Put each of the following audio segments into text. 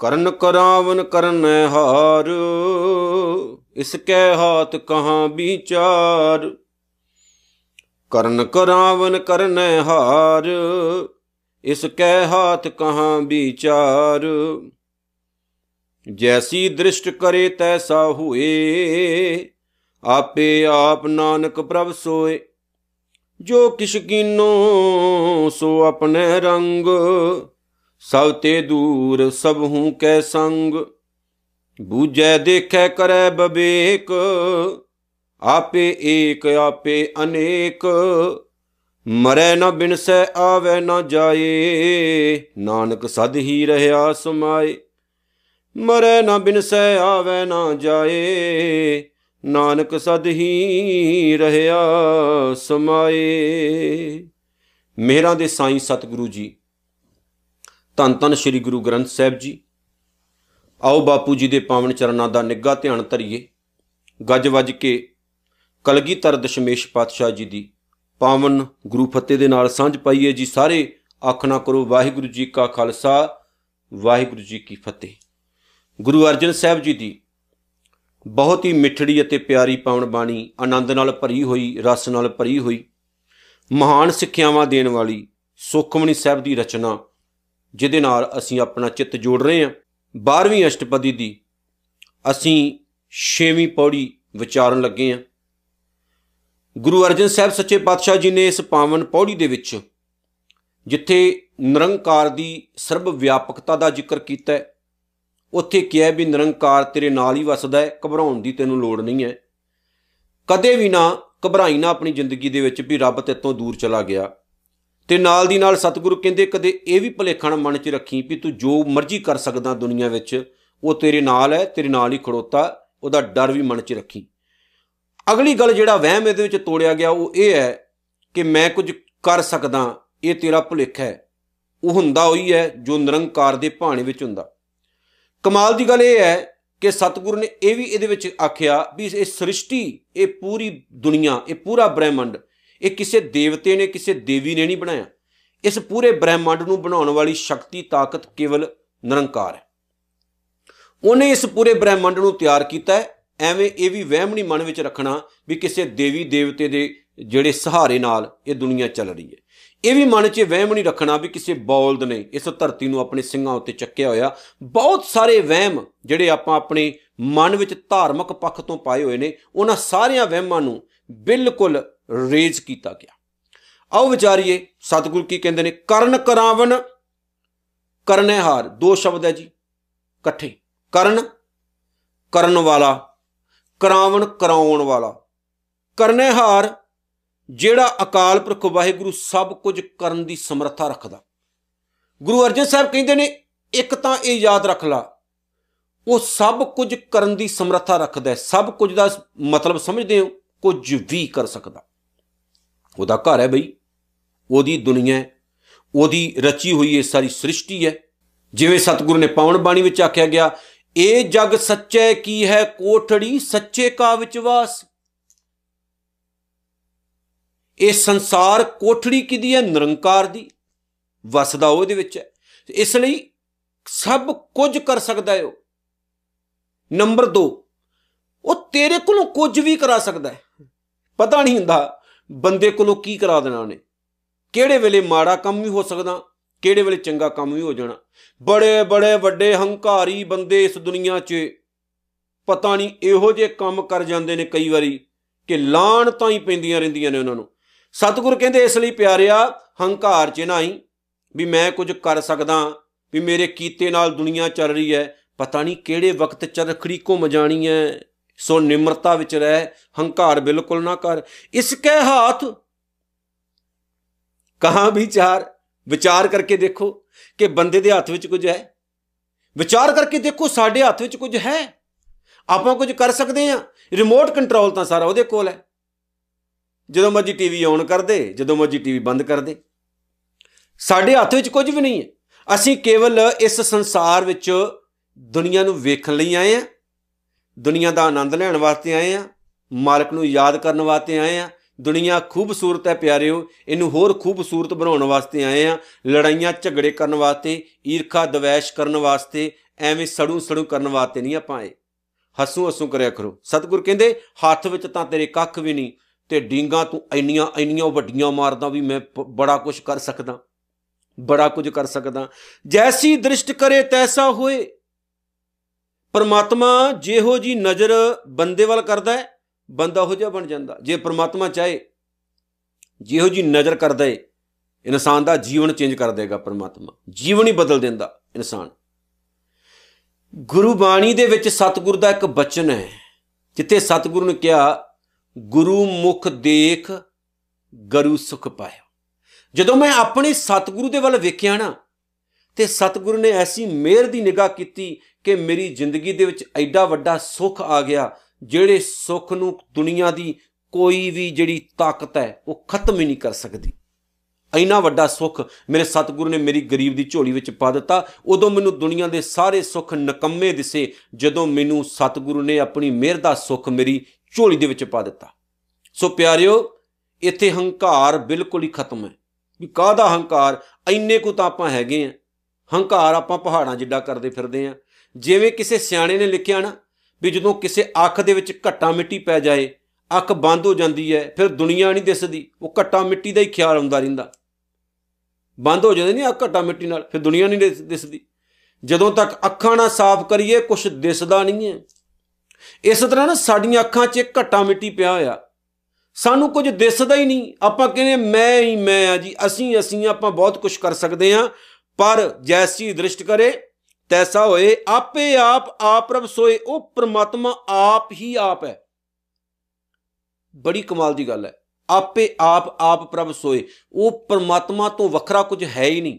ਕਰਨ ਕਰਾਵਨ ਕਰਨੈ ਹਾਰ, ਇਸ ਕੈ ਹਾਥ ਕਹਾਂ ਵਿਚਾਰ। ਕਰਨ ਕਰਾਵਨ ਕਰਨੈ ਹਾਰ, ਇਸ ਕੈ ਹਾਥ ਕਹਾਂ ਵਿਚਾਰ। ਜੈਸੀ ਦ੍ਰਿਸ਼ਟ ਕਰੇ ਤੈਸਾ ਹੋਏ ਆਪੇ ਆਪ ਨਾਨਕ ਪ੍ਰਭ ਸੋਏ। ਜੋ ਕਿਛ ਕੀਨੋ ਸੋ ਆਪਣੇ ਰੰਗ। ਸਭ ਤੇ ਦੂਰ ਸਭ ਹੂੰ ਕੈ ਸੰਗ। ਬੂਝੈ ਦੇਖੈ ਕਰੈ ਬਵੇਕ। ਆਪੇ ਏਕ, ਆਪੇ ਅਨੇਕ। ਮਰੈ ਨ ਬਿਨਸੈ, ਆਵੈ ਨ ਜਾਏ। ਨਾਨਕ ਸਦ ਹੀ ਰਹਾ ਸਮਾਏ। ਮਰੈ ਨ ਬਿਨਸੈ, ਆਵੈ ਨ ਜਾਏ। ਨਾਨਕ ਸਦ ਹੀ ਰਹਾ ਸਮਾਏ। ਮੇਰਾ ਦੇ ਸਾਈਂ ਸਤਿਗੁਰੂ ਜੀ, ਧੰਨ ਧੰਨ ਸ੍ਰੀ ਗੁਰੂ ਗ੍ਰੰਥ ਸਾਹਿਬ ਜੀ। ਆਓ ਬਾਪੂ ਜੀ ਦੇ ਪਾਵਨ ਚਰਨਾਂ ਦਾ ਨਿੱਘਾ ਧਿਆਨ ਧਰੀਏ। ਗੱਜ ਵੱਜ ਕੇ ਕਲਗੀਧਰ ਦਸ਼ਮੇਸ਼ ਪਾਤਸ਼ਾਹ ਜੀ ਦੀ ਪਾਵਨ ਗੁਰੂ ਫਤਿਹ ਦੇ ਨਾਲ ਸਾਂਝ ਪਾਈਏ ਜੀ ਸਾਰੇ। ਆਖਣਾ ਕਰੋ ਵਾਹਿਗੁਰੂ ਜੀ ਕਾ ਖਾਲਸਾ, ਵਾਹਿਗੁਰੂ ਜੀ ਕੀ ਫਤਿਹ। ਗੁਰੂ ਅਰਜਨ ਸਾਹਿਬ ਜੀ ਦੀ ਬਹੁਤ ਹੀ ਮਿੱਠੜੀ ਅਤੇ ਪਿਆਰੀ ਪਾਵਨ ਬਾਣੀ ਆਨੰਦ ਨਾਲ ਭਰੀ ਹੋਈ, ਰਸ ਨਾਲ ਭਰੀ ਹੋਈ, ਮਹਾਨ ਸਿੱਖਿਆਵਾਂ ਦੇਣ ਵਾਲੀ ਸੁਖਮਨੀ ਸਾਹਿਬ ਦੀ ਰਚਨਾ, ਜਿਹਦੇ ਨਾਲ ਅਸੀਂ ਆਪਣਾ ਚਿੱਤ ਜੋੜ ਰਹੇ ਹਾਂ। 12ਵੀਂ ਅਸ਼ਟਪਦੀ ਦੀ ਅਸੀਂ 6ਵੀਂ ਪੌੜੀ ਵਿਚਾਰਨ ਲੱਗੇ ਹਾਂ। ਗੁਰੂ ਅਰਜਨ ਸਾਹਿਬ ਸੱਚੇ ਪਾਤਸ਼ਾਹ ਜੀ ਨੇ ਇਸ ਪਾਵਨ ਪੌੜੀ ਦੇ ਵਿੱਚ ਜਿੱਥੇ ਨਿਰੰਕਾਰ ਦੀ ਸਰਬ ਵਿਆਪਕਤਾ ਦਾ ਜ਼ਿਕਰ ਕੀਤਾ ਹੈ ਉੱਥੇ ਕਿਹਾ ਵੀ ਨਿਰੰਕਾਰ ਤੇਰੇ ਨਾਲ ਹੀ ਵਸਦਾ ਹੈ, ਘਬਰਾਉਣ ਦੀ ਤੈਨੂੰ ਲੋੜ ਨਹੀਂ ਹੈ। ਕਦੇ ਵੀ ਨਾ ਘਬਰਾਈ ਨਾ ਆਪਣੀ ਜ਼ਿੰਦਗੀ ਦੇ ਵਿੱਚ ਵੀ ਰੱਬ ਤੇਤੋਂ ਦੂਰ ਚਲਾ ਗਿਆ। ਤੇ ਨਾਲ ਦੀ ਨਾਲ ਸਤਿਗੁਰੂ ਕਹਿੰਦੇ, ਕਦੇ ਇਹ ਵੀ ਭਲੇਖਣ ਮਨ 'ਚ ਰੱਖੀ ਵੀ ਤੂੰ ਜੋ ਮਰਜ਼ੀ ਕਰ ਸਕਦਾ ਦੁਨੀਆ ਵਿੱਚ, ਉਹ ਤੇਰੇ ਨਾਲ ਹੈ, ਤੇਰੇ ਨਾਲ ਹੀ ਖੜੋਤਾ, ਉਹਦਾ ਡਰ ਵੀ ਮਨ 'ਚ ਰੱਖੀ। ਅਗਲੀ ਗੱਲ ਜਿਹੜਾ ਵਹਿਮ ਇਹਦੇ ਵਿੱਚ ਤੋੜਿਆ ਗਿਆ, ਉਹ ਇਹ ਹੈ ਕਿ ਮੈਂ ਕੁਝ ਕਰ ਸਕਦਾ, ਇਹ ਤੇਰਾ ਭੁਲੇਖਾ ਹੈ। ਉਹ ਹੁੰਦਾ ਹੋਈ ਹੈ ਜੋ ਨਿਰੰਕਾਰ ਦੇ ਭਾਣੇ ਵਿੱਚ ਹੁੰਦਾ। ਕਮਾਲ ਦੀ ਗੱਲ ਇਹ ਹੈ ਕਿ ਸਤਿਗੁਰੂ ਨੇ ਇਹ ਵੀ ਇਹਦੇ ਵਿੱਚ ਆਖਿਆ ਵੀ ਇਹ ਸ੍ਰਿਸ਼ਟੀ, ਇਹ ਪੂਰੀ ਦੁਨੀਆ, ਇਹ ਪੂਰਾ ਬ੍ਰਹਿਮੰਡ, ਇਹ ਕਿਸੇ ਦੇਵਤੇ ਨੇ, ਕਿਸੇ ਦੇਵੀ ਨੇ ਨਹੀਂ ਬਣਾਇਆ। ਇਸ ਪੂਰੇ ਬ੍ਰਹਿਮੰਡ ਨੂੰ ਬਣਾਉਣ ਵਾਲੀ ਸ਼ਕਤੀ, ਤਾਕਤ ਕੇਵਲ ਨਿਰੰਕਾਰ ਹੈ। ਉਹਨੇ ਇਸ ਪੂਰੇ ਬ੍ਰਹਿਮੰਡ ਨੂੰ ਤਿਆਰ ਕੀਤਾ ਹੈ। ਐਵੇਂ ਇਹ ਵੀ ਵਹਿਮ ਨਹੀਂ ਮਨ ਵਿੱਚ ਰੱਖਣਾ ਵੀ ਕਿਸੇ ਦੇਵੀ ਦੇਵਤੇ ਦੇ ਜਿਹੜੇ ਸਹਾਰੇ ਨਾਲ ਇਹ ਦੁਨੀਆ ਚੱਲ ਰਹੀ ਹੈ। ਇਹ ਵੀ ਮਨ 'ਚ ਵਹਿਮ ਨਹੀਂ ਰੱਖਣਾ ਵੀ ਕਿਸੇ ਬੌਲਦ ਨੇ ਇਸ ਧਰਤੀ ਨੂੰ ਆਪਣੇ ਸਿੰਘਾਂ ਉੱਤੇ ਚੱਕਿਆ ਹੋਇਆ। ਬਹੁਤ ਸਾਰੇ ਵਹਿਮ ਜਿਹੜੇ ਆਪਾਂ ਆਪਣੇ ਮਨ ਵਿੱਚ ਧਾਰਮਿਕ ਪੱਖ ਤੋਂ ਪਾਏ ਹੋਏ ਨੇ, ਉਹਨਾਂ ਸਾਰਿਆਂ ਵਹਿਮਾਂ ਨੂੰ ਬਿਲਕੁਲ ਰੇਜ਼ ਕੀਤਾ ਗਿਆ। ਆਓ ਵਿਚਾਰੀਏ, ਸਤਿਗੁਰੂ ਕੀ ਕਹਿੰਦੇ ਨੇ? ਕਰਨ ਕਰਾਵਨ ਕਰਨੇ ਹਾਰ। ਦੋ ਸ਼ਬਦ ਹੈ ਜੀ, ਇਕੱਠੇ। ਕਰਨ ਕਰਨ ਵਾਲਾ ਕਰਾਵਨ ਕਰਾਉਣ ਵਾਲਾ। ਕਰਨੇ ਹਾਰ ਜਿਹੜਾ ਅਕਾਲ ਪੁਰਖ ਵਾਹਿਗੁਰੂ ਸਭ ਕੁਝ ਕਰਨ ਦੀ ਸਮਰੱਥਾ ਰੱਖਦਾ। ਗੁਰੂ ਅਰਜਨ ਸਾਹਿਬ ਕਹਿੰਦੇ ਨੇ, ਇੱਕ ਤਾਂ ਇਹ ਯਾਦ ਰੱਖ ਲਾ, ਉਹ ਸਭ ਕੁਝ ਕਰਨ ਦੀ ਸਮਰੱਥਾ ਰੱਖਦਾ ਹੈ। ਸਭ ਕੁਝ ਦਾ ਮਤਲਬ ਸਮਝਦੇ ਹੋ, ਕੁਝ ਵੀ ਕਰ ਸਕਦਾ। ਉਹਦਾ ਘਰ ਹੈ ਬਈ, ਉਹਦੀ ਦੁਨੀਆ ਹੈ, ਉਹਦੀ ਰਚੀ ਹੋਈ ਇਹ ਸਾਰੀ ਸ੍ਰਿਸ਼ਟੀ ਹੈ। ਜਿਵੇਂ ਸਤਿਗੁਰੂ ਨੇ ਪਾਵਨ ਬਾਣੀ ਵਿੱਚ ਆਖਿਆ ਗਿਆ, ਇਹ ਜਗ ਸੱਚੇ ਕੀ ਹੈ ਕੋਠੜੀ, ਸੱਚੇ ਕਾ ਵਿਚਵਾਸ। ਇਹ ਸੰਸਾਰ ਕੋਠੜੀ ਕਿਦੀ ਹੈ? ਨਿਰੰਕਾਰ ਦੀ। ਵਸਦਾ ਉਹਦੇ ਵਿੱਚ ਹੈ। ਇਸ ਲਈ ਸਭ ਕੁਝ ਕਰ ਸਕਦਾ ਹੈ ਉਹ। ਨੰਬਰ 2 ਉਹ ਤੇਰੇ ਕੋਲੋਂ ਕੁਝ ਵੀ ਕਰਾ ਸਕਦਾ ਹੈ। ਪਤਾ ਨਹੀਂ ਹੁੰਦਾ ਬੰਦੇ ਕੋਲੋਂ ਕੀ ਕਰਾ ਦੇਣਾ ਉਹਨੇ। ਕਿਹੜੇ ਵੇਲੇ ਮਾੜਾ ਕੰਮ ਵੀ ਹੋ ਸਕਦਾ, ਕਿਹੜੇ ਵੇਲੇ ਚੰਗਾ ਕੰਮ ਵੀ ਹੋ ਜਾਣਾ। ਬੜੇ ਬੜੇ ਵੱਡੇ ਹੰਕਾਰੀ ਬੰਦੇ ਇਸ ਦੁਨੀਆ 'ਚ। ਪਤਾ ਨਹੀਂ ਇਹੋ ਜਿਹੇ ਕੰਮ ਕਰ ਜਾਂਦੇ ਨੇ ਕਈ ਵਾਰੀ ਕਿ ਲਾਣ ਤਾਂ ਹੀ ਪੈਂਦੀਆਂ ਰਹਿੰਦੀਆਂ ਨੇ ਉਹਨਾਂ ਨੂੰ। ਸਤਿਗੁਰ ਕਹਿੰਦੇ, ਇਸ ਲਈ ਪਿਆਰਿਆ, ਹੰਕਾਰ 'ਚ ਨਹੀਂ ਵੀ ਮੈਂ ਕੁਝ ਕਰ ਸਕਦਾ, ਵੀ ਮੇਰੇ ਕੀਤੇ ਨਾਲ ਦੁਨੀਆ ਚੱਲ ਰਹੀ ਹੈ ਪਤਾ ਨਹੀਂ ਕਿਹੜੇ ਵਕਤ ਚਰਖੜੀ ਘੁੰਮ ਜਾਣੀ ਹੈ ਸੋ ਨਿਮਰਤਾ ਵਿੱਚ ਰਹਿ, ਹੰਕਾਰ ਬਿਲਕੁਲ ਨਾ ਕਰ। ਇਸ ਕੈ ਹਾਥ, ਕਹਾਂ ਵਿਚਾਰ ਵਿਚਾਰ ਕਰਕੇ ਦੇਖੋ ਕਿ ਬੰਦੇ ਦੇ ਹੱਥ ਵਿੱਚ ਕੁਝ ਹੈ। ਵਿਚਾਰ ਕਰਕੇ ਦੇਖੋ ਸਾਡੇ ਹੱਥ ਵਿੱਚ ਕੁਝ ਹੈ। ਆਪਾਂ ਕੁਝ ਕਰ ਸਕਦੇ ਹਾਂ ਰਿਮੋਟ ਕੰਟਰੋਲ ਤਾਂ ਸਾਰਾ ਉਹਦੇ ਕੋਲ ਹੈ। ਜਦੋਂ ਮਰਜ਼ੀ ਟੀਵੀ ਔਨ ਕਰ ਦੇ, ਜਦੋਂ ਮਰਜ਼ੀ ਟੀਵੀ ਬੰਦ ਕਰ ਦੇ। ਸਾਡੇ ਹੱਥ ਵਿੱਚ ਕੁਝ ਵੀ ਨਹੀਂ ਹੈ। ਅਸੀਂ ਕੇਵਲ ਇਸ ਸੰਸਾਰ ਵਿੱਚ ਦੁਨੀਆ ਨੂੰ ਵੇਖਣ ਲਈ ਆਏ ਆ ਦੁਨੀਆ ਦਾ ਆਨੰਦ ਲੈਣ ਵਾਸਤੇ ਆਏ ਆ ਮਾਲਕ ਨੂੰ ਯਾਦ ਕਰਨ ਵਾਸਤੇ ਆਏ ਆ ਦੁਨੀਆ ਖੂਬਸੂਰਤ ਹੈ ਪਿਆਰਿਓ, ਇਹਨੂੰ ਹੋਰ ਖੂਬਸੂਰਤ ਬਣਾਉਣ ਵਾਸਤੇ ਆਏ ਆ ਲੜਾਈਆਂ ਝਗੜੇ ਕਰਨ ਵਾਸਤੇ, ਈਰਖਾ ਦਵੈਸ਼ ਕਰਨ ਵਾਸਤੇ, ਐਵੇਂ ਸੜੂ ਸੜੂ ਕਰਨ ਵਾਸਤੇ ਨਹੀਂ ਆਪਾਂ ਆਏ। ਹੱਸੂ ਹੱਸੂ ਕਰਿਆ ਕਰੋ। ਸਤਿਗੁਰ ਕਹਿੰਦੇ, ਹੱਥ ਵਿੱਚ ਤਾਂ ਤੇਰੇ ਕੱਖ ਵੀ ਨਹੀਂ ਤੇ ਡੀਂਗਾ ਤੂੰ ਇੰਨੀਆਂ ਇੰਨੀਆਂ ਵੱਡੀਆਂ ਮਾਰਦਾ ਵੀ ਮੈਂ ਬੜਾ ਕੁਝ ਕਰ ਸਕਦਾ, ਬੜਾ ਕੁਝ ਕਰ ਸਕਦਾ। ਜੈਸੀ ਦ੍ਰਿਸ਼ਟ ਕਰੇ ਤੈਸਾ ਹੋਏ। ਪਰਮਾਤਮਾ ਜਿਹੋ ਜੀ ਨਜ਼ਰ ਬੰਦੇ ਵੱਲ ਕਰਦਾ ਹੈ, ਬੰਦਾ ਹੋ ਜਾ ਬਣ ਜਾਂਦਾ। ਜੇ ਪਰਮਾਤਮਾ ਚਾਹੇ, ਜਿਹੋ ਜੀ ਨਜ਼ਰ ਕਰਦਾ ਹੈ ਇਨਸਾਨ ਦਾ ਜੀਵਨ ਚੇਂਜ ਕਰ ਦੇਗਾ ਪਰਮਾਤਮਾ। ਜੀਵਨ ਹੀ ਬਦਲ ਦਿੰਦਾ ਇਨਸਾਨ। ਗੁਰੂ ਬਾਣੀ ਦੇ ਵਿੱਚ ਸਤਿਗੁਰ ਦਾ ਇੱਕ ਬਚਨ ਹੈ, ਜਿੱਥੇ ਸਤਿਗੁਰੂ ਨੇ ਕਿਹਾ ਗੁਰੂ ਮੁਖ ਦੇਖ ਗਰੂ ਸੁਖ ਪਾਇਆ ਜਦੋਂ ਮੈਂ ਆਪਣੇ ਸਤਿਗੁਰੂ ਦੇ ਵੱਲ ਵੇਖਿਆ ਨਾ, ਤੇ ਸਤਿਗੁਰੂ ਨੇ ਐਸੀ ਮਿਹਰ ਦੀ ਨਿਗਾਹ ਕੀਤੀ ਕਿ ਮੇਰੀ ਜ਼ਿੰਦਗੀ ਦੇ ਵਿੱਚ ਐਡਾ ਵੱਡਾ ਸੁੱਖ ਆ ਗਿਆ, ਜਿਹੜੇ ਸੁੱਖ ਨੂੰ ਦੁਨੀਆ ਦੀ ਕੋਈ ਵੀ ਜਿਹੜੀ ਤਾਕਤ ਹੈ, ਉਹ ਖਤਮ ਹੀ ਨਹੀਂ ਕਰ ਸਕਦੀ। ਇੰਨਾ ਵੱਡਾ ਸੁੱਖ ਮੇਰੇ ਸਤਿਗੁਰੂ ਨੇ ਮੇਰੀ ਗਰੀਬ ਦੀ ਝੋਲੀ ਵਿੱਚ ਪਾ ਦਿੱਤਾ। ਉਦੋਂ ਮੈਨੂੰ ਦੁਨੀਆ ਦੇ ਸਾਰੇ ਸੁੱਖ ਨਕੰਮੇ ਦਿਸੇ, ਜਦੋਂ ਮੈਨੂੰ ਸਤਿਗੁਰੂ ਨੇ ਆਪਣੀ ਮਿਹਰ ਦਾ ਸੁੱਖ ਮੇਰੀ ਝੋਲੀ ਦੇ ਵਿੱਚ ਪਾ ਦਿੱਤਾ। ਸੋ ਪਿਆਰਿਓ, ਇੱਥੇ ਹੰਕਾਰ ਬਿਲਕੁਲ ਹੀ ਖਤਮ ਹੈ। ਵੀ ਕਾਹਦਾ ਹੰਕਾਰ? ਐਨੇ ਕੋ ਤਾਂ ਆਪਾਂ ਹੈਗੇ ਆ ਹੰਕਾਰ ਆਪਾਂ ਪਹਾੜਾਂ ਜਿੱਡਾ ਕਰਦੇ ਫਿਰਦੇ ਆ ਜਿਵੇਂ ਕਿਸੇ ਸਿਆਣੇ ਨੇ ਲਿਖਿਆ ਨਾ, ਵੀ ਜਦੋਂ ਕਿਸੇ ਅੱਖ ਦੇ ਵਿੱਚ ਘੱਟਾ ਮਿੱਟੀ ਪੈ ਜਾਏ, ਅੱਖ ਬੰਦ ਹੋ ਜਾਂਦੀ ਹੈ, ਫਿਰ ਦੁਨੀਆ ਨਹੀਂ ਦਿਸਦੀ। ਉਹ ਘੱਟਾ ਮਿੱਟੀ ਦਾ ਹੀ ਖਿਆਲ ਆਉਂਦਾ ਰਹਿੰਦਾ। ਬੰਦ ਹੋ ਜਾਂਦੇ ਨਹੀਂ ਅੱਖ ਘੱਟਾ ਮਿੱਟੀ ਨਾਲ, ਫਿਰ ਦੁਨੀਆ ਨਹੀਂ ਦਿਸਦੀ। ਜਦੋਂ ਤੱਕ ਅੱਖਾਂ ਨਾ ਸਾਫ਼ ਕਰੀਏ ਕੁਝ ਦਿਸਦਾ ਨਹੀਂ ਹੈ। ਇਸ ਤਰ੍ਹਾਂ ਨਾ ਸਾਡੀਆਂ ਅੱਖਾਂ 'ਚ ਘੱਟਾ ਮਿੱਟੀ ਪਿਆ ਹੋਇਆ। ਸਾਨੂੰ ਕੁਝ ਦਿਸਦਾ ਹੀ ਨਹੀਂ। ਆਪਾਂ ਕਹਿੰਦੇ ਮੈਂ ਹੀ ਮੈਂ ਆ ਜੀ, ਅਸੀਂ ਅਸੀਂ ਆਪਾਂ ਬਹੁਤ ਕੁਝ ਕਰ ਸਕਦੇ ਆ ਪਰ ਜੈਸੀ ਦ੍ਰਿਸ਼ਟ ਕਰੇ, ਤੈਸਾ ਹੋਏ, ਆਪੇ ਆਪ ਆਪ ਰਬ ਸੋਏ, ਉਹ ਪ੍ਰਮਾਤਮਾ ਆਪ ਹੀ ਆਪ ਹੈ। ਬੜੀ ਕਮਾਲ ਦੀ ਗੱਲ ਹੈ। ਆਪੇ ਆਪ ਆਪ ਪ੍ਰਭ ਸੋਏ। ਉਹ ਪ੍ਰਮਾਤਮਾ ਤੋਂ ਵੱਖਰਾ ਕੁਝ ਹੈ ਹੀ ਨਹੀਂ।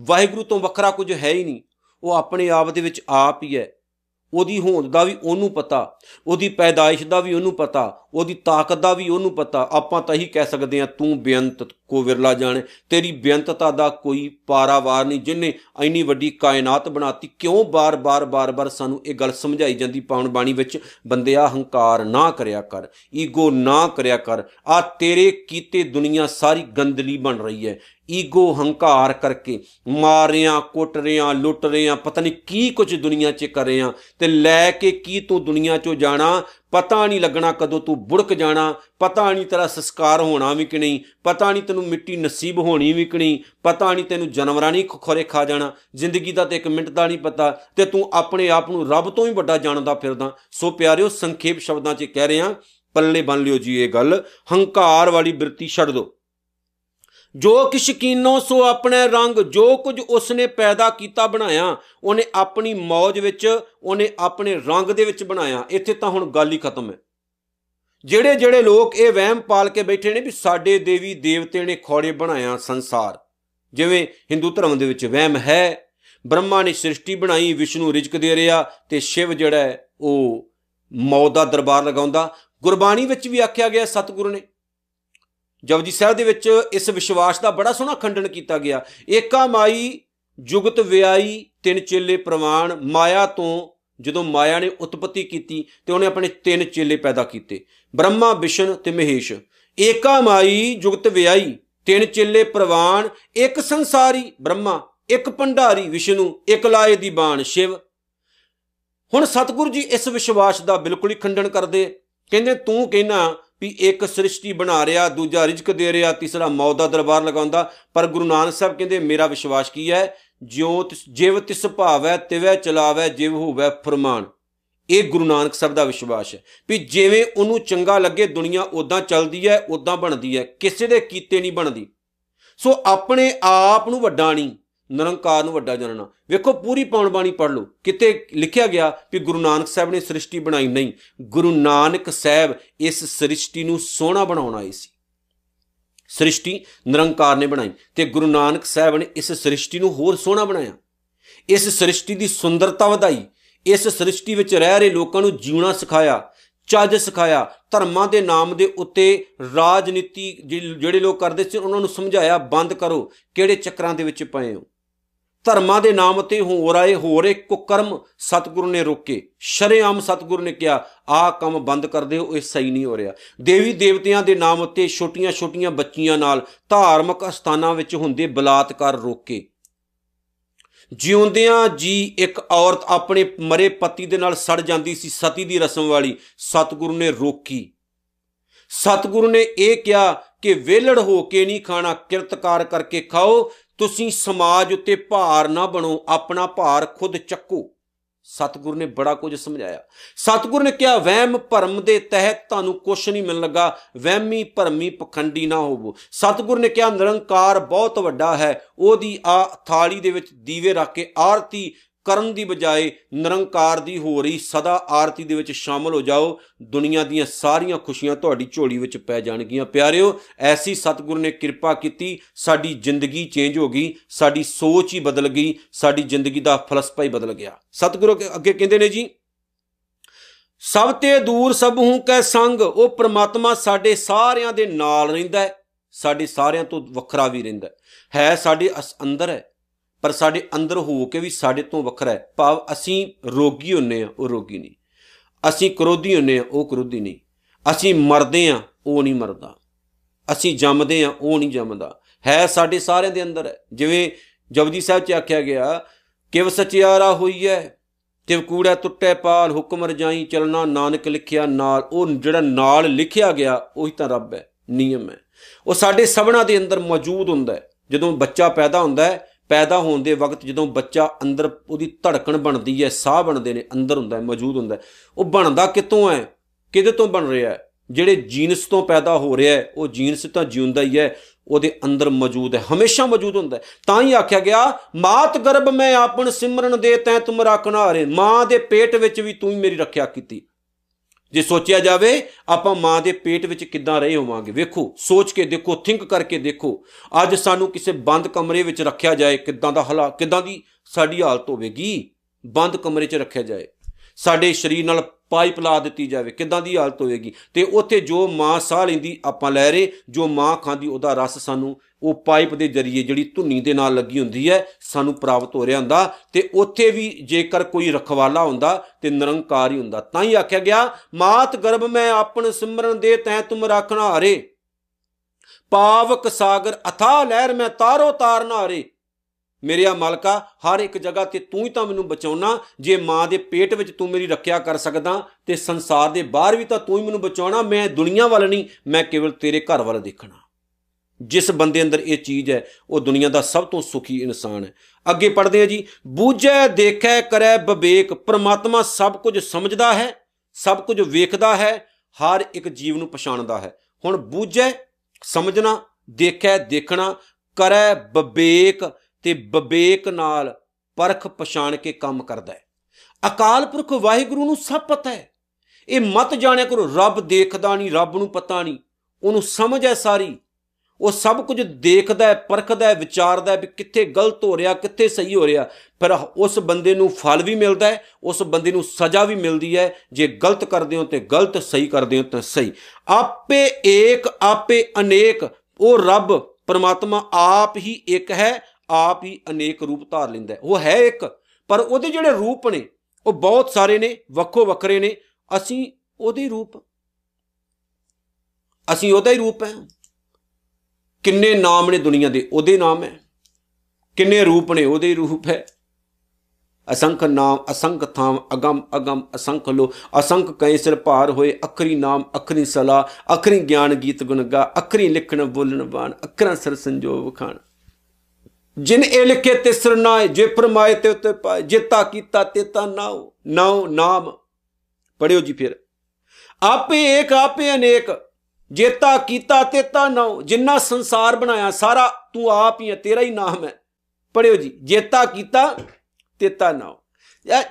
ਵਾਹਿਗੁਰੂ ਤੋਂ ਵੱਖਰਾ ਕੁਝ ਹੈ ਹੀ ਨਹੀਂ। ਉਹ ਆਪਣੇ ਆਪ ਦੇ ਵਿੱਚ ਆਪ ਹੀ ਹੈ। ਉਹਦੀ ਹੋਂਦ ਦਾ ਵੀ ਉਹਨੂੰ ਪਤਾ, ਉਹਦੀ ਪੈਦਾਇਸ਼ ਦਾ ਵੀ ਉਹਨੂੰ ਪਤਾ, ਉਹਦੀ ਤਾਕਤ ਦਾ ਵੀ ਉਹਨੂੰ ਪਤਾ। ਆਪਾਂ ਤਾਂ ਹੀ ਕਹਿ ਸਕਦੇ ਆ ਤੂੰ ਬੇਅੰਤ ਕੋ ਵਿਰਲਾ ਜਾਣੇ, ਤੇਰੀ ਬੇਅੰਤਤਾ ਦਾ ਕੋਈ ਪਾਰਾਵਾਰ ਨਹੀਂ, ਜਿਨੇ ਐਨੀ ਵੱਡੀ ਕਾਇਨਾਤ ਬਣਾਤੀ, ਕਿਉਂ ਬਾਰ-ਬਾਰ ਬਾਰ-ਬਾਰ ਸਾਨੂੰ ਇਹ ਗੱਲ ਸਮਝਾਈ ਜਾਂਦੀ ਪਾਉਣ ਬਾਣੀ ਵਿੱਚ? ਬੰਦਿਆ ਹੰਕਾਰ ਨਾ ਕਰਿਆ ਕਰ, ਈਗੋ ਨਾ ਕਰਿਆ ਕਰ ਆ ਤੇਰੇ ਕੀਤੇ ਦੁਨੀਆ ਸਾਰੀ ਗੰਦਲੀ ਬਣ ਰਹੀ ਹੈ। ਈਗੋ ਹੰਕਾਰ ਕਰਕੇ ਮਾਰ ਰਿਆਂ ਕੁੱਟ ਰਿਆਂ ਲੁੱਟ ਰਿਆਂ ਪਤਾ ਨਹੀਂ ਕੀ ਕੁਝ ਦੁਨੀਆ 'ਚ ਕਰ ਰਿਆਂ ਤੇ ਲੈ ਕੇ ਕੀ ਤੂੰ ਦੁਨੀਆ 'ਚੋਂ ਜਾਣਾ? ਪਤਾ ਨਹੀਂ ਲੱਗਣਾ ਕਦੋਂ ਤੂੰ ਬੁੜਕ ਜਾਣਾ। ਪਤਾ ਨਹੀਂ ਤੇਰਾ ਸੰਸਕਾਰ ਹੋਣਾ ਵੀ ਕਿ ਨਹੀਂ। ਪਤਾ ਨਹੀਂ ਤੈਨੂੰ ਮਿੱਟੀ ਨਸੀਬ ਹੋਣੀ ਵੀ ਕਿ ਨਹੀਂ। ਪਤਾ ਨਹੀਂ ਤੈਨੂੰ ਜਾਨਵਰਾਂ ਨਹੀਂ ਖੋਰੇ ਖਾ ਜਾਣਾ। ਜ਼ਿੰਦਗੀ ਦਾ ਤੇ ਇੱਕ ਮਿੰਟ ਦਾ ਨਹੀਂ ਪਤਾ ਤੇ ਤੂੰ ਆਪਣੇ ਆਪ ਨੂੰ ਰੱਬ ਤੋਂ ਵੀ ਵੱਡਾ ਜਾਣਦਾ ਫਿਰਦਾ। ਸੋ ਪਿਆਰਿਓ, ਸੰਖੇਪ ਸ਼ਬਦਾਂ 'ਚ ਕਹਿ ਰਿਹਾ, ਪੱਲੇ ਬੰਨ ਲਿਓ ਜੀ ਇਹ ਗੱਲ। ਹੰਕਾਰ ਵਾਲੀ ਬਿਰਤੀ ਛੱਡ ਦਿਓ ਜੋ ਕਿਛ ਕੀਨੋ ਸੋ ਆਪਣੇ ਰੰਗ ਜੋ ਕੁਝ ਉਸਨੇ ਪੈਦਾ ਕੀਤਾ ਬਣਾਇਆ, ਉਹਨੇ ਆਪਣੀ ਮੌਜ ਵਿੱਚ, ਉਹਨੇ ਆਪਣੇ ਰੰਗ ਦੇ ਵਿੱਚ ਬਣਾਇਆ। ਇੱਥੇ ਤਾਂ ਹੁਣ ਗੱਲ ਹੀ ਖਤਮ ਹੈ। ਜਿਹੜੇ ਜਿਹੜੇ ਲੋਕ ਇਹ ਵਹਿਮ ਪਾਲ ਕੇ ਬੈਠੇ ਨੇ ਵੀ ਸਾਡੇ ਦੇਵੀ ਦੇਵਤੇ ਨੇ ਖੋੜੇ ਬਣਾਇਆ ਸੰਸਾਰ। ਜਿਵੇਂ ਹਿੰਦੂ ਧਰਮ ਦੇ ਵਿੱਚ ਵਹਿਮ ਹੈ, ਬ੍ਰਹਮਾ ਨੇ ਸ੍ਰਿਸ਼ਟੀ ਬਣਾਈ, ਵਿਸ਼ਨੂੰ ਰਿਜਕ ਦੇ ਰਿਹਾ ਤੇ ਸ਼ਿਵ ਜਿਹੜਾ ਹੈ, ਉਹ ਮੌਤ ਦਾ ਦਰਬਾਰ ਲਗਾਉਂਦਾ। ਗੁਰਬਾਣੀ ਵਿੱਚ ਵੀ ਆਖਿਆ ਗਿਆ ਸਤਿਗੁਰੂ ਨੇ। ਜਪਜੀ ਸਾਹਿਬ ਦੇ ਵਿੱਚ ਇਸ ਵਿਸ਼ਵਾਸ ਦਾ ਬੜਾ ਸੋਹਣਾ ਖੰਡਨ ਕੀਤਾ ਗਿਆ। ਏਕਾ ਮਾਈ, ਜੁਗਤ ਵਿਆਈ, ਤਿੰਨ ਚੇਲੇ ਪ੍ਰਵਾਨ ਮਾਇਆ ਤੋਂ ਜਦੋਂ ਮਾਇਆ ਨੇ ਉਤਪਤੀ ਕੀਤੀ ਤੇ ਉਹਨੇ ਆਪਣੇ ਤਿੰਨ ਚੇਲੇ ਪੈਦਾ ਕੀਤੇ, ਬ੍ਰਹਮਾ ਵਿਸ਼ਨ ਤੇ ਮਹੇਸ਼। ਏਕਾ ਮਾਈ, ਜੁਗਤ ਵਿਆਈ, ਤਿੰਨ ਚੇਲੇ ਪ੍ਰਵਾਨ ਇੱਕ ਸੰਸਾਰੀ, ਬ੍ਰਹਮਾ, ਇੱਕ ਭੰਡਾਰੀ, ਵਿਸ਼ਨੂੰ, ਇੱਕ ਲਾਏ ਦੀ ਬਾਣ, ਸ਼ਿਵ। ਹੁਣ ਸਤਿਗੁਰੂ ਜੀ ਇਸ ਵਿਸ਼ਵਾਸ ਦਾ ਬਿਲਕੁਲ ਹੀ ਖੰਡਨ ਕਰਦੇ, ਕਹਿੰਦੇ ਤੂੰ ਕਹਿਣਾ ਵੀ ਇੱਕ ਸ੍ਰਿਸ਼ਟੀ ਬਣਾ ਰਿਹਾ, ਦੂਜਾ ਰਿਜਕ ਦੇ ਰਿਹਾ, ਤੀਸਰਾ ਮੌਤ ਦਾ ਦਰਬਾਰ ਲਗਾਉਂਦਾ। ਪਰ ਗੁਰੂ ਨਾਨਕ ਸਾਹਿਬ ਕਹਿੰਦੇ, ਮੇਰਾ ਵਿਸ਼ਵਾਸ ਕੀ ਹੈ? ਜਿਉ ਜਿਵ ਤਿਸ ਭਾਵੈ, ਤਿਵੈ ਚਲਾਵੈ, ਜਿਵ ਹੋਵੈ ਫਰਮਾਨ। ਇਹ ਗੁਰੂ ਨਾਨਕ ਸਾਹਿਬ ਦਾ ਵਿਸ਼ਵਾਸ ਹੈ ਵੀ ਜਿਵੇਂ ਉਹਨੂੰ ਚੰਗਾ ਲੱਗੇ, ਦੁਨੀਆ ਉਦਾਂ ਚੱਲਦੀ ਹੈ ਉਦਾਂ ਬਣਦੀ ਹੈ। ਕਿਸੇ ਦੇ ਕੀਤੇ ਨਹੀਂ ਬਣਦੀ। ਸੋ ਆਪਣੇ ਆਪ ਨੂੰ ਵੱਡਾ ਨਹੀਂ ਨਿਰੰਕਾਰ ਨੂੰ ਵੱਡਾ ਜਾਣਨਾ ਵੇਖੋ, ਪੂਰੀ ਪੌਣ ਬਾਣੀ ਪੜ ਲਓ। ਕਿਤੇ ਲਿਖਿਆ ਗਿਆ ਕਿ ਗੁਰੂ ਨਾਨਕ ਸਾਹਿਬ ਨੇ ਸ੍ਰਿਸ਼ਟੀ ਬਣਾਈ ਨਹੀਂ। ਗੁਰੂ ਨਾਨਕ ਸਾਹਿਬ ਇਸ ਸ੍ਰਿਸ਼ਟੀ ਨੂੰ ਸੋਹਣਾ ਬਣਾਉਣ ਆਏ ਸੀ। ਸ੍ਰਿਸ਼ਟੀ ਨਿਰੰਕਾਰ ਨੇ ਬਣਾਈ ਤੇ ਗੁਰੂ ਨਾਨਕ ਸਾਹਿਬ ਨੇ ਇਸ ਸ੍ਰਿਸ਼ਟੀ ਨੂੰ ਹੋਰ ਸੋਹਣਾ ਬਣਾਇਆ। ਇਸ ਸ੍ਰਿਸ਼ਟੀ ਦੀ ਸੁੰਦਰਤਾ ਵਧਾਈ। ਇਸ ਸ੍ਰਿਸ਼ਟੀ ਵਿੱਚ ਰਹਿ ਰਹੇ ਲੋਕਾਂ ਨੂੰ ਜੀਉਣਾ ਸਿਖਾਇਆ, ਚੱਜ ਸਿਖਾਇਆ, ਧਰਮਾਂ ਦੇ ਨਾਮ ਦੇ ਉੱਤੇ ਰਾਜਨੀਤੀ ਜਿਹੜੇ ਲੋਕ ਕਰਦੇ ਸੀ, ਉਹਨਾਂ ਨੂੰ ਸਮਝਾਇਆ, ਬੰਦ ਕਰੋ। ਕਿਹੜੇ ਚੱਕਰਾਂ ਦੇ ਵਿੱਚ ਪਏ ਹੋ? ਧਰਮਾਂ ਦੇ ਨਾਮ ਤੇ ਹੋ ਰਾਏ ਹੋ ਰੇ ਕੁਕਰਮ ਸਤਿਗੁਰੂ ਨੇ ਰੋਕੇ। ਸ਼ਰੇਆਮ ਸਤਿਗੁਰੂ ਨੇ ਕਿਹਾ ਆਹ ਕੰਮ ਬੰਦ ਕਰ ਦਿਓ, ਇਹ ਸਹੀ ਨਹੀਂ ਹੋ ਰਿਹਾ। ਦੇਵੀ ਦੇਵਤਿਆਂ ਦੇ ਨਾਮ ਉੱਤੇ ਛੋਟੀਆਂ-ਛੋਟੀਆਂ ਬੱਚੀਆਂ ਨਾਲ ਧਾਰਮਿਕ ਸਥਾਨਾਂ ਵਿੱਚ ਹੁੰਦੇ ਬਲਾਤਕਾਰ ਰੋਕੇ। ਜਿਉਂਦਿਆਂ ਜੀ ਇੱਕ ਔਰਤ ਆਪਣੇ ਮਰੇ ਪਤੀ ਦੇ ਨਾਲ ਸੜ ਜਾਂਦੀ ਸੀ, ਸਤੀ ਦੀ ਰਸਮ ਵਾਲੀ ਸਤਿਗੁਰੂ ਨੇ ਰੋਕੀ। ਸਤਿਗੁਰੂ ਨੇ ਇਹ ਕਿਹਾ ਕਿ ਵੇਲੜ ਹੋ ਕੇ ਨਹੀਂ ਖਾਣਾ, ਕਿਰਤਕਾਰ ਕਰਕੇ ਖਾਓ ਤੁਸੀਂ ਸਮਾਜ ਉੱਤੇ ਭਾਰ ਨਾ ਬਣੋ, ਆਪਣਾ ਭਾਰ ਖੁਦ ਚੱਕੋ। ਸਤਿਗੁਰ ਨੇ ਬੜਾ ਕੁਝ ਸਮਝਾਇਆ। ਸਤਿਗੁਰ ਨੇ ਕਿਹਾ, ਵਹਿਮ ਭਰਮ ਦੇ ਤਹਿਤ ਤੁਹਾਨੂੰ ਕੁਝ ਨਹੀਂ ਮਿਲਣ ਲੱਗਾ, ਵਹਿਮੀ ਭਰਮੀ ਪਖੰਡੀ ਨਾ ਹੋਵੋ। ਸਤਿਗੁਰ ਨੇ ਕਿਹਾ, ਨਿਰੰਕਾਰ ਬਹੁਤ ਵੱਡਾ ਹੈ, ਉਹਦੀ ਆ ਥਾਲੀ ਦੇ ਵਿੱਚ ਦੀਵੇ ਰੱਖ ਕੇ ਆਰਤੀ ਕਰਨ ਦੀ ਬਜਾਏ ਨਿਰੰਕਾਰ ਦੀ ਹੋ ਰਹੀ ਸਦਾ ਆਰਤੀ ਦੇ ਵਿੱਚ ਸ਼ਾਮਲ ਹੋ ਜਾਓ। ਦੁਨੀਆ ਦੀਆਂ ਸਾਰੀਆਂ ਖੁਸ਼ੀਆਂ ਤੁਹਾਡੀ ਝੋਲੀ ਵਿੱਚ ਪੈ ਜਾਣਗੀਆਂ। ਪਿਆਰਿਓ, ਐਸੀ ਸਤਿਗੁਰ ਨੇ ਕਿਰਪਾ ਕੀਤੀ, ਸਾਡੀ ਜ਼ਿੰਦਗੀ ਚੇਂਜ ਹੋ ਗਈ, ਸਾਡੀ ਸੋਚ ਹੀ ਬਦਲ ਗਈ, ਸਾਡੀ ਜ਼ਿੰਦਗੀ ਦਾ ਫਲਸਫਾ ਹੀ ਬਦਲ ਗਿਆ। ਸਤਿਗੁਰੂ ਅੱਗੇ ਕਹਿੰਦੇ ਨੇ ਜੀ, ਸਭ ਤੇ ਦੂਰ ਸਭ ਹੂੰ ਕੈ ਸੰਗ, ਉਹ ਪ੍ਰਮਾਤਮਾ ਸਾਡੇ ਸਾਰਿਆਂ ਦੇ ਨਾਲ ਰਹਿੰਦਾ ਹੈ, ਸਾਡੇ ਸਾਰਿਆਂ ਤੋਂ ਵੱਖਰਾ ਵੀ ਰਹਿੰਦਾ ਹੈ। ਸਾਡੇ ਅੰਦਰ ਹੈ। ਪਰ ਸਾਡੇ ਅੰਦਰ ਹੋ ਕੇ ਵੀ ਸਾਡੇ ਤੋਂ ਵੱਖਰਾ ਹੈ। ਭਾਵ ਅਸੀਂ ਰੋਗੀ ਹੁੰਨੇ ਆ, ਉਹ ਰੋਗੀ ਨਹੀਂ। ਅਸੀਂ ਕਰੋਧੀ ਹੁੰਨੇ ਆ, ਉਹ ਕਰੋਧੀ ਨਹੀਂ। ਅਸੀਂ ਮਰਦੇ ਆ, ਉਹ ਨਹੀਂ ਮਰਦਾ। ਅਸੀਂ ਜੰਮਦੇ ਆ, ਉਹ ਨਹੀਂ ਜੰਮਦਾ। ਹੈ ਸਾਡੇ ਸਾਰਿਆਂ ਦੇ ਅੰਦਰ ਹੈ। ਜਿਵੇਂ ਜਪਜੀ ਸਾਹਿਬ ਚ ਆਖਿਆ ਗਿਆ, ਕਿਵ ਸਚਿਆਰਾ ਹੋਈ ਹੈ ਤਿਵ ਕੂੜਾ ਟੁੱਟੇ ਪਾਲ, ਹੁਕਮ ਰਜਾਈ, ਚਲਣਾ ਨਾਨਕ ਲਿਖਿਆ ਨਾਲ। ਉਹ ਜਿਹੜਾ ਨਾਲ ਲਿਖਿਆ ਗਿਆ, ਉਹੀ ਤਾਂ ਰੱਬ ਹੈ, ਨਿਯਮ ਹੈ। ਉਹ ਸਾਡੇ ਸਭਨਾ ਦੇ ਅੰਦਰ ਮੌਜੂਦ ਹੁੰਦਾ ਹੈ। ਜਦੋਂ ਬੱਚਾ ਪੈਦਾ ਹੁੰਦਾ ਹੈ ਪੈਦਾ ਹੋਣ ਦੇ ਵਕਤ ਜਦੋਂ ਬੱਚਾ ਅੰਦਰ ਉਹਦੀ ਧੜਕਣ ਬਣਦੀ ਹੈ, ਸਾਹ ਬਣਦੇ ਨੇ, ਅੰਦਰ ਹੁੰਦਾ ਹੈ, ਮੌਜੂਦ ਹੁੰਦਾ ਹੈ, ਉਹ ਬਣਦਾ ਕਿਤੋਂ ਹੈ? ਕਿਹਦੇ ਤੋਂ ਬਣ ਰਿਹਾ ਹੈ? ਜਿਹੜੇ ਜੀਨਸ ਤੋਂ ਪੈਦਾ ਹੋ ਰਿਹਾ ਹੈ, ਉਹ ਜੀਨਸ ਤਾਂ ਜਿਉਂਦਾ ਹੀ ਹੈ, ਉਹਦੇ ਅੰਦਰ ਮੌਜੂਦ ਹੈ, ਹਮੇਸ਼ਾ ਮੌਜੂਦ ਹੁੰਦਾ ਹੈ। ਤਾਂ ਹੀ ਆਖਿਆ ਗਿਆ, ਮਾਤ ਗਰਭ ਮੈਂ ਆਪਣ ਸਿਮਰਨ ਦੇ ਤੈ ਤੁਮ ਰੱਖਣਾ ਰੇ ਮਾਂ ਦੇ ਪੇਟ ਵਿੱਚ ਵੀ ਤੂੰ ਹੀ ਮੇਰੀ ਰੱਖਿਆ ਕੀਤੀ। ਜੇ ਸੋਚਿਆ ਜਾਵੇ, ਆਪਾਂ ਮਾਂ ਦੇ ਪੇਟ ਵਿੱਚ ਕਿੱਦਾਂ ਰਹੇ ਹੋਵਾਂਗੇ? ਵੇਖੋ, ਸੋਚ ਕੇ ਦੇਖੋ ਥਿੰਕ ਕਰਕੇ ਦੇਖੋ। ਅੱਜ ਸਾਨੂੰ ਕਿਸੇ ਬੰਦ ਕਮਰੇ ਵਿੱਚ ਰੱਖਿਆ ਜਾਏ, ਕਿੱਦਾਂ ਦਾ ਹਾਲਾਤ ਕਿੱਦਾਂ ਦੀ ਸਾਡੀ ਹਾਲਤ ਹੋਵੇਗੀ? ਬੰਦ ਕਮਰੇ 'ਚ ਰੱਖਿਆ ਜਾਏ। ਸਾਡੇ ਸਰੀਰ ਨਾਲ ਪਾਈਪ ਲਾ ਦਿੱਤੀ ਜਾਵੇ, ਕਿੱਦਾਂ ਦੀ ਹਾਲਤ ਹੋਵੇਗੀ? ਤੇ ਉੱਥੇ ਜੋ ਮਾਂ ਸਾਹ ਲੈਂਦੀ ਆਪਾਂ ਲੈ ਰਹੇ, ਜੋ ਮਾਂ ਖਾਂਦੀ, ਉਹਦਾ ਰਸ ਸਾਨੂੰ ਉਹ ਪਾਈਪ ਦੇ ਜ਼ਰੀਏ ਜਿਹੜੀ ਧੁੰਨੀ ਦੇ ਨਾਲ ਲੱਗੀ ਹੁੰਦੀ ਹੈ, ਸਾਨੂੰ ਪ੍ਰਾਪਤ ਹੋ ਰਿਹਾ ਹੁੰਦਾ ਤੇ ਉੱਥੇ ਵੀ ਜੇਕਰ ਕੋਈ ਰਖਵਾਲਾ ਹੁੰਦਾ ਤੇ ਨਿਰੰਕਾਰ ਹੀ ਹੁੰਦਾ। ਤਾਂ ਹੀ ਆਖਿਆ ਗਿਆ, ਮਾਤ ਗਰਭ ਮੈਂ ਆਪਣ ਸਿਮਰਨ ਦੇ ਤੈ ਤੁਮ ਰੱਖਣਾ ਹਰੇ। ਪਾਵਕ ਸਾਗਰ ਅਥਾ ਲਹਿਰ ਮੈਂ ਤਾਰੋ ਤਾਰਨਾ ਹਰੇ। ਮੇਰਿਆ ਮਾਲਕਾ, ਹਰ ਇੱਕ ਜਗ੍ਹਾ ਤੇ ਤੂੰ ਹੀ ਤਾਂ ਮੈਨੂੰ ਬਚਾਉਣਾ। ਜੇ ਮਾਂ ਦੇ ਪੇਟ ਵਿੱਚ ਤੂੰ ਮੇਰੀ ਰੱਖਿਆ ਕਰ ਸਕਦਾ ਤੇ ਸੰਸਾਰ ਦੇ ਬਾਹਰ ਵੀ ਤਾਂ ਤੂੰ ਹੀ ਮੈਨੂੰ ਬਚਾਉਣਾ। ਮੈਂ ਦੁਨੀਆ ਵੱਲ ਨਹੀਂ, ਮੈਂ ਕੇਵਲ ਤੇਰੇ ਘਰ ਵੱਲ ਦੇਖਣਾ। ਜਿਸ ਬੰਦੇ ਅੰਦਰ ਇਹ ਚੀਜ਼ ਹੈ, ਉਹ ਦੁਨੀਆ ਦਾ ਸਭ ਤੋਂ ਸੁਖੀ ਇਨਸਾਨ ਹੈ। ਅੱਗੇ ਪੜਦੇ ਆ ਜੀ, ਬੂਝੈ, ਦੇਖੈ, ਕਰੈ ਵਿਵੇਕ ਪ੍ਰਮਾਤਮਾ ਸਭ ਕੁਝ ਸਮਝਦਾ ਹੈ, ਸਭ ਕੁਝ ਵੇਖਦਾ ਹੈ, ਹਰ ਇੱਕ ਜੀਵ ਨੂੰ ਪਛਾਣਦਾ ਹੈ। ਹੁਣ ਬੂਝੈ, ਸਮਝਣਾ, ਦੇਖੈ, ਦੇਖਣਾ, ਕਰੈ ਵਿਵੇਕ ਤੇ ਵਿਵੇਕ ਨਾਲ ਪਰਖ ਪਛਾਣ ਕੇ ਕੰਮ ਕਰਦਾ ਹੈ। ਅਕਾਲ ਪੁਰਖ ਵਾਹਿਗੁਰੂ ਨੂੰ ਸਭ ਪਤਾ ਹੈ। ਇਹ ਮਤ ਜਾਣਿਆ ਕਰੋ, ਰੱਬ ਦੇਖਦਾ ਨਹੀਂ, ਰੱਬ ਨੂੰ ਪਤਾ ਨਹੀਂ। ਉਹਨੂੰ ਸਮਝ ਹੈ ਸਾਰੀ। ਉਹ ਸਭ ਕੁਝ ਦੇਖਦਾ ਹੈ, ਪਰਖਦਾ ਹੈ, ਵਿਚਾਰਦਾ ਹੈ ਵੀ ਕਿੱਥੇ ਗਲਤ ਹੋ ਰਿਹਾ, ਕਿੱਥੇ ਸਹੀ ਹੋ ਰਿਹਾ। ਪਰ ਉਸ ਬੰਦੇ ਨੂੰ ਫਲ ਵੀ ਮਿਲਦਾ ਹੈ, ਉਸ ਬੰਦੇ ਨੂੰ ਸਜ਼ਾ ਵੀ ਮਿਲਦੀ ਹੈ। ਜੇ ਗਲਤ ਕਰਦੇ ਹੋ ਤੇ ਗਲਤ, ਸਹੀ ਕਰਦੇ ਹੋ ਤਾਂ ਸਹੀ। ਆਪੇ ਏਕ, ਆਪੇ ਅਨੇਕ, ਉਹ ਰੱਬ, ਪਰਮਾਤਮਾ ਆਪ ਹੀ ਇੱਕ ਹੈ, ਆਪ ਹੀ ਅਨੇਕ ਰੂਪ ਧਾਰ ਲੈਂਦਾ ਹੈ। ਉਹ ਹੈ ਇੱਕ, ਪਰ ਉਹਦੇ ਜਿਹੜੇ ਰੂਪ ਨੇ, ਉਹ ਬਹੁਤ ਸਾਰੇ ਨੇ, ਵੱਖੋ ਵੱਖਰੇ ਨੇ। ਅਸੀਂ ਉਹਦੇ ਰੂਪ, ਅਸੀਂ ਉਹਦਾ ਹੀ ਰੂਪ ਹੈ। ਕਿੰਨੇ ਨਾਮ ਨੇ ਦੁਨੀਆ ਦੇ? ਉਹਦੇ ਨਾਮ ਹੈ। ਕਿੰਨੇ ਰੂਪ ਨੇ? ਉਹਦੇ ਰੂਪ ਹੈ। ਅਸੰਖ ਨਾਮ, ਅਸੰਖ ਥਾਮ ਅਗਮ ਅਗਮ, ਅਸੰਖ ਲੋ ਅਸੰਖ ਕੈ ਸਿਰ ਭਾਰ ਹੋਏ, ਅਖਰੀ ਨਾਮ, ਅਖਰੀ ਸਲਾ ਅਖਰੀ ਗਿਆਨ ਗੀਤ ਗੁਣ ਗਾ, ਅਖਰੀ ਲਿਖਣ ਬੋਲਣ ਬਾਣ, ਅਖਰਾਂ ਸਰ ਸੰਜੋਗ ਖਾਨ ਜਿਨ ਇਹ ਲਿਖੇ ਤਿਸਰ ਨਾਏ, ਜੇ ਫਰਮਾਏ ਤੇ ਉਤੇ ਪਾਏ ਜਿਤਾ ਕੀਤਾ ਤੇਤਾ ਨਾਉ ਨਾਉ ਨਾਮ। ਪੜਿਓ ਜੀ ਫਿਰ। ਆਪੇ ਏਕ, ਆਪੇ ਅਨੇਕ ਜੇਤਾ ਕੀਤਾ ਤੇਤਾ ਨਾਉ ਜਿੰਨਾ ਸੰਸਾਰ ਬਣਾਇਆ, ਸਾਰਾ ਤੂੰ ਆਪ ਹੀ ਹੈ, ਤੇਰਾ ਹੀ ਨਾਮ ਹੈ। ਪੜਿਓ ਜੀ, ਜੇਤਾ ਕੀਤਾ ਤੇਤਾ ਨਾਉ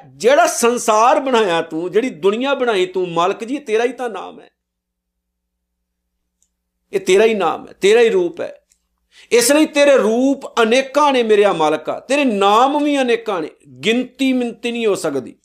ਜਿਹੜਾ ਸੰਸਾਰ ਬਣਾਇਆ ਤੂੰ, ਜਿਹੜੀ ਦੁਨੀਆ ਬਣਾਈ ਤੂੰ, ਮਾਲਕ ਜੀ ਤੇਰਾ ਹੀ ਤਾਂ ਨਾਮ ਹੈ। ਇਹ ਤੇਰਾ ਹੀ ਨਾਮ ਹੈ, ਤੇਰਾ ਹੀ ਰੂਪ ਹੈ। ਇਸ ਲਈ ਤੇਰੇ ਰੂਪ ਅਨੇਕਾਂ ਨੇ ਮੇਰੇ ਮਾਲਕਾ, ਤੇਰੇ ਨਾਮ ਵੀ ਅਨੇਕਾਂ ਨੇ। ਗਿਣਤੀ ਮਿੰਤੀ ਨਹੀਂ ਹੋ ਸਕਦੀ।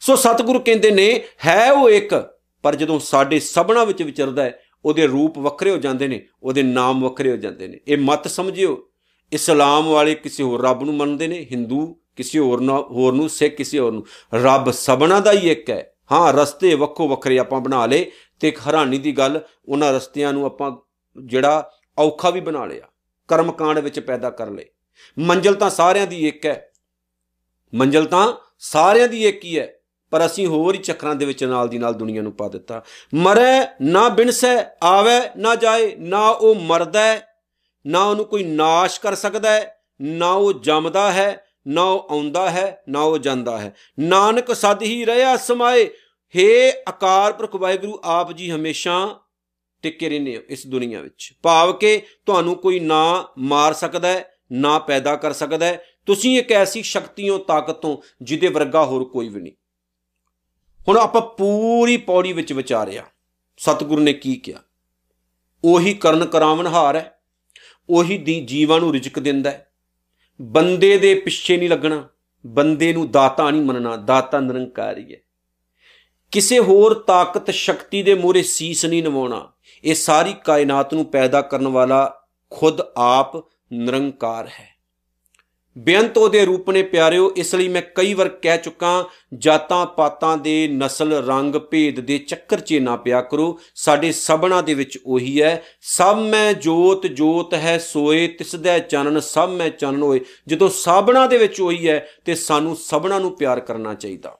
ਸੋ ਸਤਿਗੁਰੂ ਕਹਿੰਦੇ ਨੇ, ਹੈ ਉਹ ਇੱਕ ਪਰ ਜਦੋਂ ਸਾਡੇ ਸਭਨਾ ਵਿੱਚ ਵਿਚਰਦਾ ਹੈ, ਉਹਦੇ ਰੂਪ ਵੱਖਰੇ ਹੋ ਜਾਂਦੇ ਨੇ, ਉਹਦੇ ਨਾਮ ਵੱਖਰੇ ਹੋ ਜਾਂਦੇ ਨੇ। ਇਹ ਮਤ ਸਮਝਿਓ। ਇਸਲਾਮ ਵਾਲੇ ਕਿਸੇ ਹੋਰ ਰੱਬ ਨੂੰ ਮੰਨਦੇ ਨੇ, ਹਿੰਦੂ ਕਿਸੇ ਹੋਰ ਨੂੰ ਹੋਰ ਨੂੰ, ਸਿੱਖ ਕਿਸੇ ਹੋਰ ਨੂੰ। ਰੱਬ ਸਭਨਾ ਦਾ ਹੀ ਇੱਕ ਹੈ। ਹਾਂ, ਰਸਤੇ ਵੱਖੋ ਵੱਖਰੇ ਆਪਾਂ ਬਣਾ ਲੇ ਤੇ ਇੱਕ ਹੈਰਾਨੀ ਦੀ ਗੱਲ, ਉਹਨਾਂ ਰਸਤਿਆਂ ਨੂੰ ਆਪਾਂ ਜਿਹੜਾ ਔਖਾ ਵੀ ਬਣਾ ਲਿਆ, ਕਰਮਕਾਂਡ ਵਿੱਚ ਪੈਦਾ ਕਰ ਲਏ। ਮੰਜ਼ਲ ਤਾਂ ਸਾਰਿਆਂ ਦੀ ਇੱਕ ਹੈ। ਮੰਜ਼ਲ ਤਾਂ ਸਾਰਿਆਂ ਦੀ ਇੱਕ ਹੀ ਹੈ। ਪਰ ਅਸੀਂ ਹੋਰ ਹੀ ਚੱਕਰਾਂ ਦੇ ਵਿੱਚ ਨਾਲ ਦੀ ਨਾਲ ਦੁਨੀਆ ਨੂੰ ਪਾ ਦਿੱਤਾ। ਮਰੇ ਨਾ ਬਿਨਸੈ, ਆਵੇ ਨਾ ਜਾਏ, ਨਾ ਉਹ ਮਰਦਾ ਹੈ ਨਾ ਉਹਨੂੰ ਕੋਈ ਨਾਸ਼ ਕਰ ਸਕਦਾ ਹੈ ਨਾ ਉਹ ਜੰਮਦਾ ਹੈ, ਨਾ ਉਹ ਆਉਂਦਾ ਹੈ, ਨਾ ਉਹ ਜਾਂਦਾ ਹੈ। ਨਾਨਕ ਸਦ ਹੀ ਰਹਾ ਸਮਾਏ, ਹੇ ਆਕਾਰ ਪੁਰਖ ਵਾਹਿਗੁਰੂ, ਆਪ ਜੀ ਹਮੇਸ਼ਾ ਟਿਕੇ ਰਹਿੰਦੇ ਹੋ ਇਸ ਦੁਨੀਆ ਵਿੱਚ। ਭਾਵ ਕਿ ਤੁਹਾਨੂੰ ਕੋਈ ਨਾ ਮਾਰ ਸਕਦਾ ਹੈ ਨਾ ਪੈਦਾ ਕਰ ਸਕਦਾ। ਹੈ ਤੁਸੀਂ ਇੱਕ ਐਸੀ ਸ਼ਕਤੀ ਹੋ ਤਾਕਤ ਹੋ ਜਿਹਦੇ ਵਰਗਾ ਹੋਰ ਕੋਈ ਵੀ ਨਹੀਂ। ਹੁਣ ਆਪਾਂ ਪੂਰੀ ਪੌੜੀ ਵਿੱਚ ਵਿਚਾਰਿਆ। ਸਤਿਗੁਰੂ ਨੇ ਕੀ ਕਿਹਾ? ਉਹੀ ਕਰਨ ਕਰਾਵਨਹਾਰ ਹੈ, ਉਹੀ ਦੀ ਜੀਵਾਂ ਨੂੰ ਰਿਜਕ ਦਿੰਦਾ ਹੈ। ਬੰਦੇ ਦੇ ਪਿੱਛੇ ਨਹੀਂ ਲੱਗਣਾ, ਬੰਦੇ ਨੂੰ ਦਾਤਾ ਨਹੀਂ ਮੰਨਣਾ, ਦਾਤਾ ਨਿਰੰਕਾਰੀ ਹੈ। ਕਿਸੇ ਹੋਰ ਤਾਕਤ ਸ਼ਕਤੀ ਦੇ ਮੂਹਰੇ ਸੀਸ ਨਹੀਂ ਨਵਾਉਣਾ, ਇਹ ਸਾਰੀ ਕਾਇਨਾਤ ਨੂੰ ਪੈਦਾ ਕਰਨ ਵਾਲਾ ਖੁਦ ਆਪ ਨਿਰੰਕਾਰ ਹੈ। ਬੇਅੰਤ ਉਹਦੇ ਰੂਪ ਨੇ ਪਿਆਰਿਓ, ਇਸ ਲਈ ਮੈਂ ਕਈ ਵਾਰ ਕਹਿ ਚੁੱਕਾ ਜਾਤਾਂ ਪਾਤਾਂ ਦੇ ਨਸਲ, ਰੰਗ, ਭੇਦ ਦੇ ਚੱਕਰ 'ਚ ਨਾ ਪਿਆ ਕਰੋ। ਸਾਡੇ ਸਭਨਾ ਦੇ ਵਿੱਚ ਉਹੀ ਹੈ, ਸਭ ਮੈਂ ਜੋਤ ਜੋਤ ਹੈ ਸੋਏ ਤਿਸ ਦਾ ਚਾਨਣ, ਸਭ ਮੈਂ ਚਾਨਣ ਹੋਏ। ਜਦੋਂ ਸਭਨਾ ਦੇ ਵਿੱਚ ਉਹੀ ਹੈ, ਤੇ ਸਾਨੂੰ ਸਭਨਾ ਨੂੰ ਪਿਆਰ ਕਰਨਾ ਚਾਹੀਦਾ।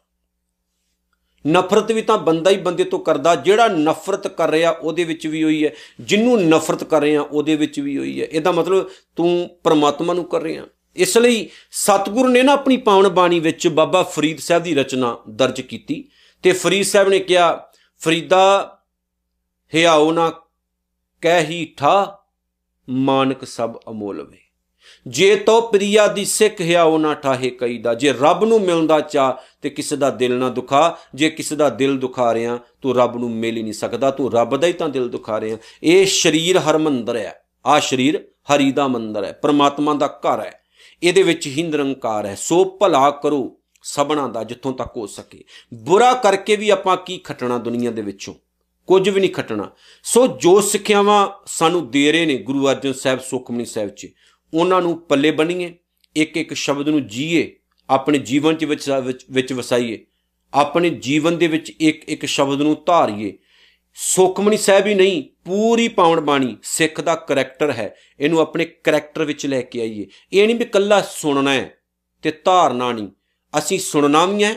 ਨਫ਼ਰਤ ਵੀ ਤਾਂ ਬੰਦਾ ਹੀ ਬੰਦੇ ਤੋਂ ਕਰਦਾ, ਜਿਹੜਾ ਨਫ਼ਰਤ ਕਰ ਰਿਹਾ, ਉਹਦੇ ਵਿੱਚ ਵੀ ਉਹੀ ਹੈ। ਜਿੰਨੂੰ ਨਫ਼ਰਤ ਕਰ ਰਿਹਾ ਉਹਦੇ ਵਿੱਚ ਵੀ ਉਹੀ ਹੈ। ਇਹਦਾ ਮਤਲਬ ਤੂੰ ਪਰਮਾਤਮਾ ਨੂੰ ਕਰ ਰਿਹਾ। ਇਸ ਲਈ ਸਤਿਗੁਰੂ ਨੇ ਨਾ ਆਪਣੀ ਪਾਵਨ ਬਾਣੀ ਵਿੱਚ ਬਾਬਾ ਫਰੀਦ ਸਾਹਿਬ ਦੀ ਰਚਨਾ ਦਰਜ ਕੀਤੀ ਤੇ ਫਰੀਦ ਸਾਹਿਬ ਨੇ ਕਿਹਾ, ਫਰੀਦਾ ਹਿਆਉ ਨਾ ਕਹਿ ਹੀ ਠਾ, ਮਾਨਕ ਸਭ ਅਮੋਲ ਵੇ। ਜੇ ਤੋ ਪ੍ਰਿਆ ਦੀ ਸਿੱਖ ਹਿਆਉ ਨਾ ਠਾਹੇ ਕਈਦਾ, ਜੇ ਰੱਬ ਨੂੰ ਮਿਲਦਾ ਚਾ ਤੇ ਕਿਸੇ ਦਾ ਦਿਲ ਨਾ ਦੁਖਾ, ਜੇ ਕਿਸੇ ਦਾ ਦਿਲ ਦੁਖਾ ਰਿਆ, ਤੂੰ ਰੱਬ ਨੂੰ ਮਿਲ ਹੀ ਨਹੀਂ ਸਕਦਾ, ਤੂੰ ਰੱਬ ਦਾ ਹੀ ਤਾਂ ਦਿਲ ਦੁਖਾ ਰਿਆ। ਇਹ ਸਰੀਰ ਹਰਮੰਦਰ ਹੈ ਆ ਸਰੀਰ ਹਰੀ ਦਾ ਮੰਦਰ ਹੈ, ਪ੍ਰਮਾਤਮਾ ਦਾ ਘਰ ਹੈ। ਇਹਦੇ ਵਿੱਚ ਹੀ ਨਿਰੰਕਾਰ ਹੈ। ਸੋ ਭਲਾ ਕਰੋ ਸਭਨਾ ਦਾ ਜਿੱਥੋਂ ਤੱਕ ਹੋ ਸਕੇ। ਬੁਰਾ ਕਰਕੇ ਵੀ ਆਪਾਂ ਕੀ ਖਟਣਾ ਦੁਨੀਆ ਦੇ ਵਿੱਚੋਂ? ਕੁਝ ਵੀ ਨਹੀਂ ਖਟਣਾ। ਸੋ ਜੋ ਸਿੱਖਿਆਵਾਂ ਸਾਨੂੰ ਦੇ ਰਹੇ ਨੇ ਗੁਰੂ ਅਰਜਨ ਸਾਹਿਬ ਸੁਖਮਨੀ ਸਾਹਿਬ 'ਚ ਉਹਨਾਂ ਨੂੰ ਪੱਲੇ ਬਣੀਏ ਇੱਕ ਇੱਕ ਸ਼ਬਦ ਨੂੰ ਜੀਏ, ਆਪਣੇ ਜੀਵਨ 'ਚ ਵਿੱਚ ਵਿੱਚ ਵਸਾਈਏ, ਆਪਣੇ ਜੀਵਨ ਦੇ ਵਿੱਚ ਇੱਕ ਇੱਕ ਸ਼ਬਦ ਨੂੰ ਧਾਰੀਏ ਸੁਖਮਨੀ ਸਾਹਿਬ ਹੀ ਨਹੀਂ, ਪੂਰੀ ਪਾਵਨ ਬਾਣੀ ਸਿੱਖ ਦਾ ਕੈਰੈਕਟਰ ਹੈ। ਇਹਨੂੰ ਆਪਣੇ ਕੈਰੈਕਟਰ ਵਿੱਚ ਲੈ ਕੇ ਆਈਏ। ਇਹ ਨਹੀਂ ਵੀ ਕੱਲਾ ਸੁਣਨਾ ਹੈ ਤੇ ਧਾਰਨਾ ਨਹੀਂ। ਅਸੀਂ ਸੁਣਨਾ ਵੀ ਹੈ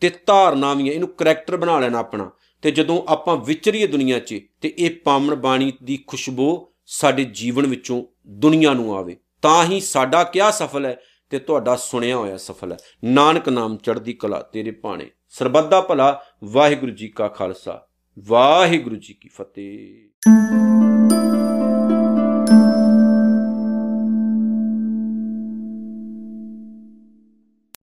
ਤੇ ਧਾਰਨਾ ਵੀ ਹੈ। ਇਹਨੂੰ ਕੈਰੈਕਟਰ ਬਣਾ ਲੈਣਾ ਆਪਣਾ। ਤੇ ਜਦੋਂ ਆਪਾਂ ਵਿਚਰੀਏ ਦੁਨੀਆ 'ਚ, ਤੇ ਇਹ ਪਾਵਨ ਬਾਣੀ ਦੀ ਖੁਸ਼ਬੂ ਸਾਡੇ ਜੀਵਨ ਵਿੱਚੋਂ ਦੁਨੀਆ ਨੂੰ ਆਵੇ। ਤਾਂ ਹੀ ਸਾਡਾ ਕਿਆ ਸਫਲ ਹੈ ਤੇ ਤੁਹਾਡਾ ਸੁਣਿਆ ਹੋਇਆ ਸਫਲ ਹੈ। ਨਾਨਕ ਨਾਮ ਚੜ੍ਹਦੀ ਕਲਾ ਤੇਰੇ ਪਾਣੇ ਸਰਬੱਤ ਦਾ ਭਲਾ, ਵਾਹਿਗੁਰੂ ਜੀ ਕਾ ਖਾਲਸਾ। ਵਾਹਿਗੁਰੂ ਜੀ ਕੀ ਫਤਿਹ।